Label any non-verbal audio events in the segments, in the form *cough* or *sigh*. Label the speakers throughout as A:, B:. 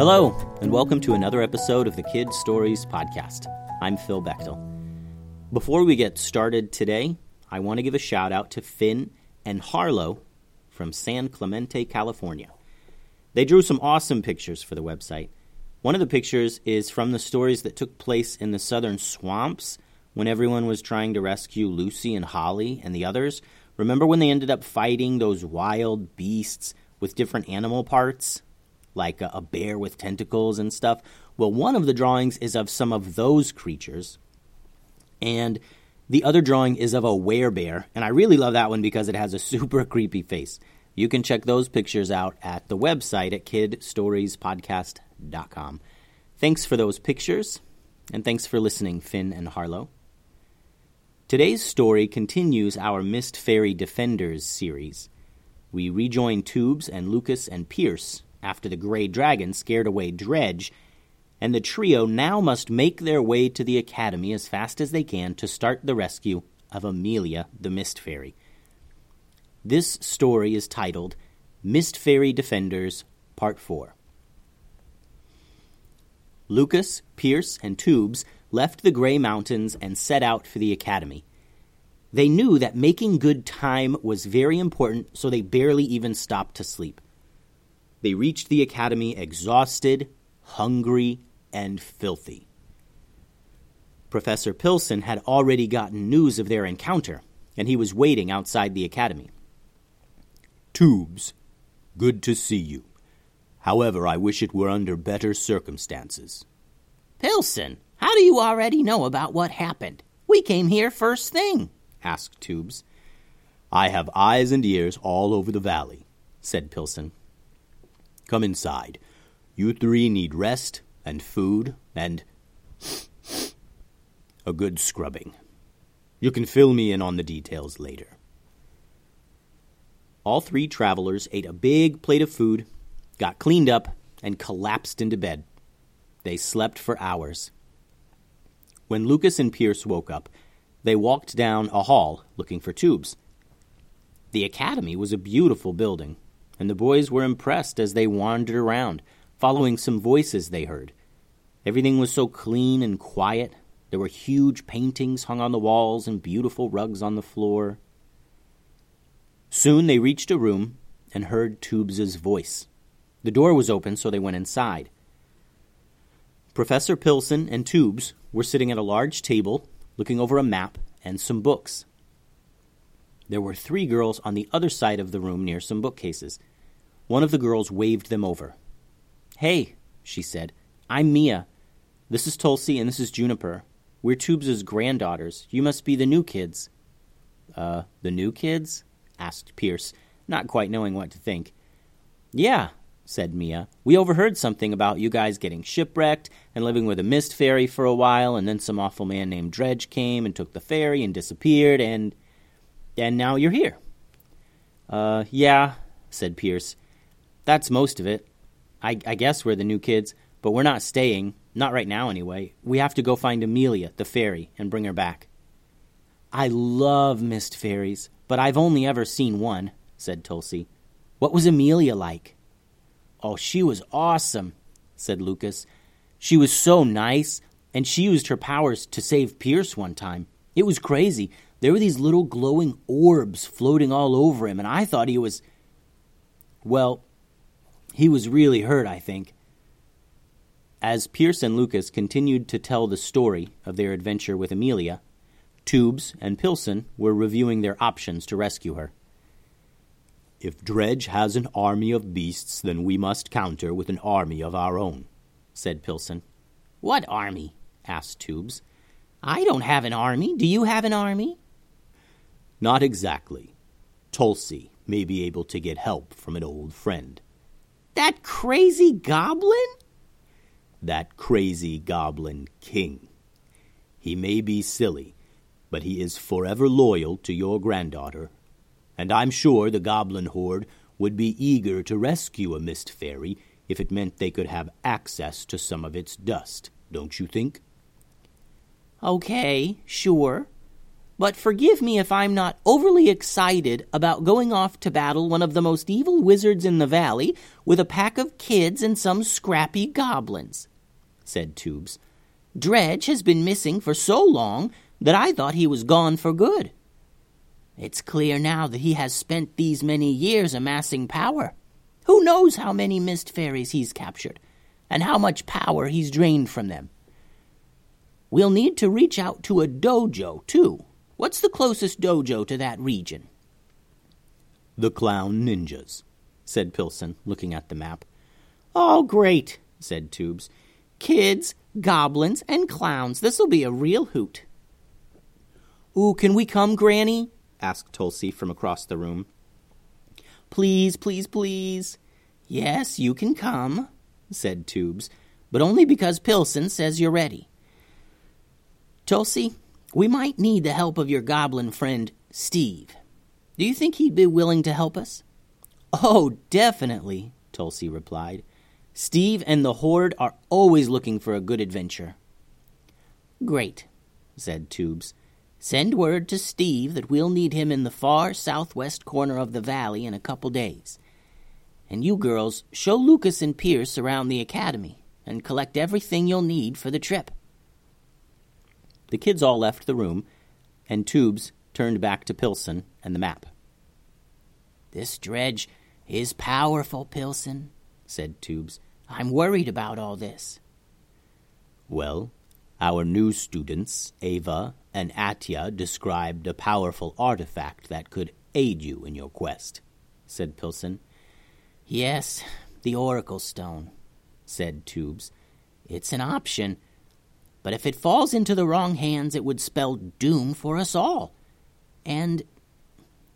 A: Hello, and welcome to another episode of the Kid Stories Podcast. I'm Phil Bechtel. Before we get started today, I want to give a shout out to Finn and Harlow from San Clemente, California. They drew some awesome pictures for the website. One of the pictures is from the stories that took place in the southern swamps when everyone was trying to rescue Lucy and Holly and the others. Remember when they ended up fighting those wild beasts with different animal parts? Like a, a bear with tentacles and stuff? Well, one of the drawings is of some of those creatures. And the other drawing is of a werebear, and I really love that one because it has a *laughs* super creepy face. You can check those pictures out at the website at kidstoriespodcast.com. Thanks for those pictures, and thanks for listening, Finn and Harlow. Today's story continues our Mist Fairy Defenders series. We rejoin Tubes and Lucas and Pierce after the Grey Dragon scared away Dredge, and the trio now must make their way to the Academy as fast as they can to start the rescue of Amelia the Mist Fairy. This story is titled Mist Fairy Defenders Part 4. Lucas, Pierce, and Tubes left the Grey Mountains and set out for the Academy. They knew that making good time was very important, so they barely even stopped to sleep. They reached the Academy exhausted, hungry, and filthy. Professor Pilson had already gotten news of their encounter, and he was waiting outside the Academy.
B: Tubes, good to see you. However, I wish it were under better circumstances.
C: Pilson, how do you already know about what happened? We came here first thing, asked Tubes.
B: I have eyes and ears all over the valley, said Pilson. Come inside. You three need rest and food and a good scrubbing. You can fill me in on the details later.
A: All three travelers ate a big plate of food, got cleaned up, and collapsed into bed. They slept for hours. When Lucas and Pierce woke up, they walked down a hall looking for tubes. The academy was a beautiful building, and the boys were impressed as they wandered around, following some voices they heard. Everything was so clean and quiet. There were huge paintings hung on the walls and beautiful rugs on the floor. Soon they reached a room and heard Tubes's voice. The door was open, so they went inside. Professor Pilson and Tubes were sitting at a large table, looking over a map and some books. There were three girls on the other side of the room near some bookcases. One of the girls waved them over. Hey, she said, I'm Mia. This is Tulsi and this is Juniper. We're Tubes's granddaughters. You must be the new kids. Uh, the new kids? asked Pierce, not quite knowing what to think. Yeah, said Mia. We overheard something about you guys getting shipwrecked and living with a mist fairy for a while, and then some awful man named Dredge came and took the fairy and disappeared, and. and now you're here. Uh, yeah, said Pierce. That's most of it. I, I guess we're the new kids, but we're not staying. Not right now, anyway. We have to go find Amelia, the fairy, and bring her back. I love mist fairies. But I've only ever seen one, said Tulsi. What was Amelia like? Oh, she was awesome, said Lucas. She was so nice, and she used her powers to save Pierce one time. It was crazy. There were these little glowing orbs floating all over him, and I thought he was. Well, he was really hurt, I think. As Pierce and Lucas continued to tell the story of their adventure with Amelia, Tubes and Pilson were reviewing their options to rescue her.
B: If Dredge has an army of beasts, then we must counter with an army of our own, said Pilson.
C: What army? asked Tubes. I don't have an army. Do you have an army?
B: Not exactly. Tulsi may be able to get help from an old friend.
C: That crazy goblin?
B: That crazy goblin king. He may be silly, but he is forever loyal to your granddaughter, and I'm sure the goblin horde would be eager to rescue a mist fairy if it meant they could have access to some of its dust, don't you think?
C: Okay, sure. But forgive me if I'm not overly excited about going off to battle one of the most evil wizards in the valley with a pack of kids and some scrappy goblins, said Tubes. Dredge has been missing for so long that I thought he was gone for good. It's clear now that he has spent these many years amassing power. Who knows how many mist fairies he's captured, and how much power he's drained from them? We'll need to reach out to a dojo, too, What's the closest dojo to that region?
B: The Clown Ninjas, said Pilson, looking at the map.
C: Oh, great, said Tubes. Kids, goblins, and clowns. This'll be a real hoot. Ooh, can we come, Granny? asked Tulsi from across the room. Please, please, please. Yes, you can come, said Tubes, but only because Pilson says you're ready. Tulsi, we might need the help of your goblin friend, Steve. Do you think he'd be willing to help us?
A: Oh, definitely, Tulsi replied. Steve and the Horde are always looking for a good adventure.
C: Great, said Tubes. Send word to Steve that we'll need him in the far southwest corner of the valley in a couple days. And you girls, show Lucas and Pierce around the academy and collect everything you'll need for the trip.
A: The kids all left the room, and Tubes turned back to Pilson and the map.
C: This dredge is powerful, Pilson, said Tubes. I'm worried about all this.
B: Well, our new students, Ava and Atya, described a powerful artifact that could aid you in your quest, said Pilson.
C: Yes, the Oracle Stone, said Tubes. It's an option, but if it falls into the wrong hands, it would spell doom for us all. And,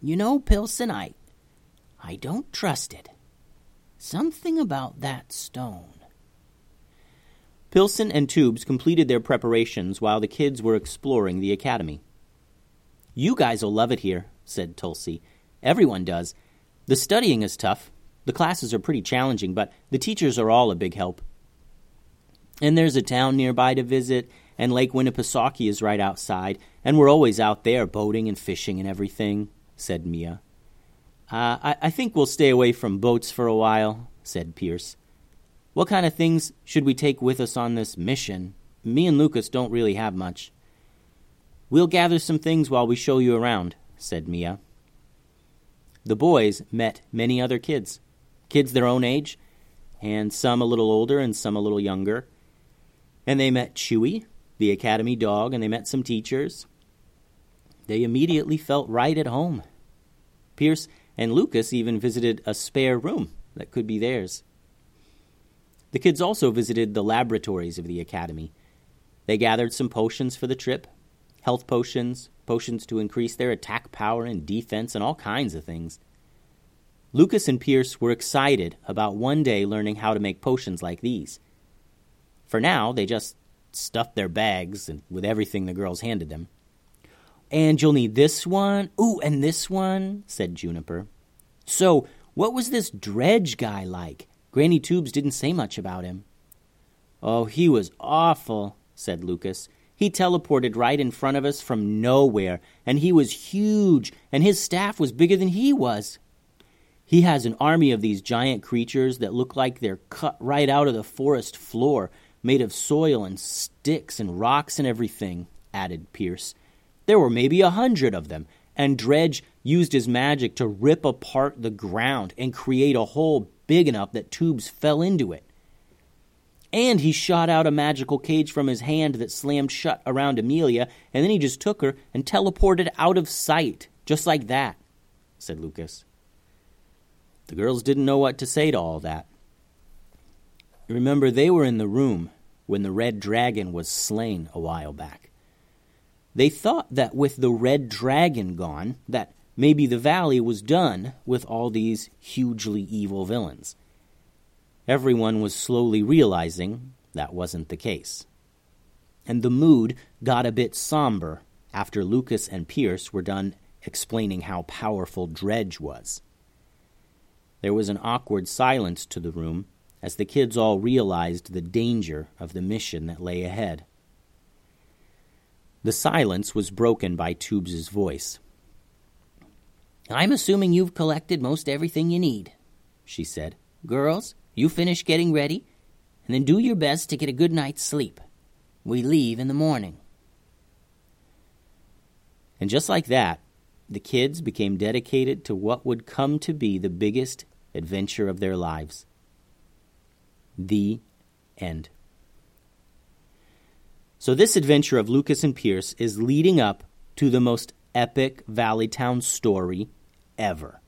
C: you know, Pilson, I, I don't trust it. Something about that stone.
A: Pilson and Tubes completed their preparations while the kids were exploring the academy. You guys'll love it here, said Tulsi. Everyone does. The studying is tough. The classes are pretty challenging, but the teachers are all a big help. And there's a town nearby to visit, and Lake Winnipesaukee is right outside, and we're always out there boating and fishing and everything, said Mia. Uh, I, I think we'll stay away from boats for a while, said Pierce. What kind of things should we take with us on this mission? Me and Lucas don't really have much. We'll gather some things while we show you around, said Mia. The boys met many other kids, kids their own age, and some a little older and some a little younger. And they met Chewy, the academy dog, and they met some teachers. They immediately felt right at home. Pierce and Lucas even visited a spare room that could be theirs. The kids also visited the laboratories of the academy. They gathered some potions for the trip health potions, potions to increase their attack power and defense, and all kinds of things. Lucas and Pierce were excited about one day learning how to make potions like these. For now, they just stuffed their bags with everything the girls handed them. And you'll need this one. Ooh, and this one, said Juniper. So, what was this dredge guy like? Granny Tubes didn't say much about him. Oh, he was awful, said Lucas. He teleported right in front of us from nowhere, and he was huge, and his staff was bigger than he was. He has an army of these giant creatures that look like they're cut right out of the forest floor, made of soil and sticks and rocks and everything, added Pierce. There were maybe a hundred of them, and Dredge used his magic to rip apart the ground and create a hole big enough that tubes fell into it. And he shot out a magical cage from his hand that slammed shut around Amelia, and then he just took her and teleported out of sight, just like that, said Lucas. The girls didn't know what to say to all that. Remember, they were in the room when the red dragon was slain a while back. They thought that with the red dragon gone, that maybe the valley was done with all these hugely evil villains. Everyone was slowly realizing that wasn't the case. And the mood got a bit somber after Lucas and Pierce were done explaining how powerful Dredge was. There was an awkward silence to the room as the kids all realized the danger of the mission that lay ahead. The silence was broken by Tubes's voice.
C: I'm assuming you've collected most everything you need, she said. Girls, you finish getting ready, and then do your best to get a good night's sleep. We leave in the morning.
A: And just like that, the kids became dedicated to what would come to be the biggest adventure of their lives. The end. So, this adventure of Lucas and Pierce is leading up to the most epic Valley Town story ever.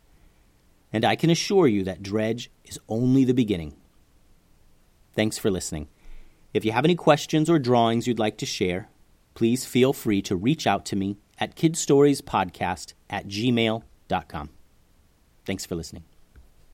A: And I can assure you that Dredge is only the beginning. Thanks for listening. If you have any questions or drawings you'd like to share, please feel free to reach out to me at kidstoriespodcast at gmail.com. Thanks for listening.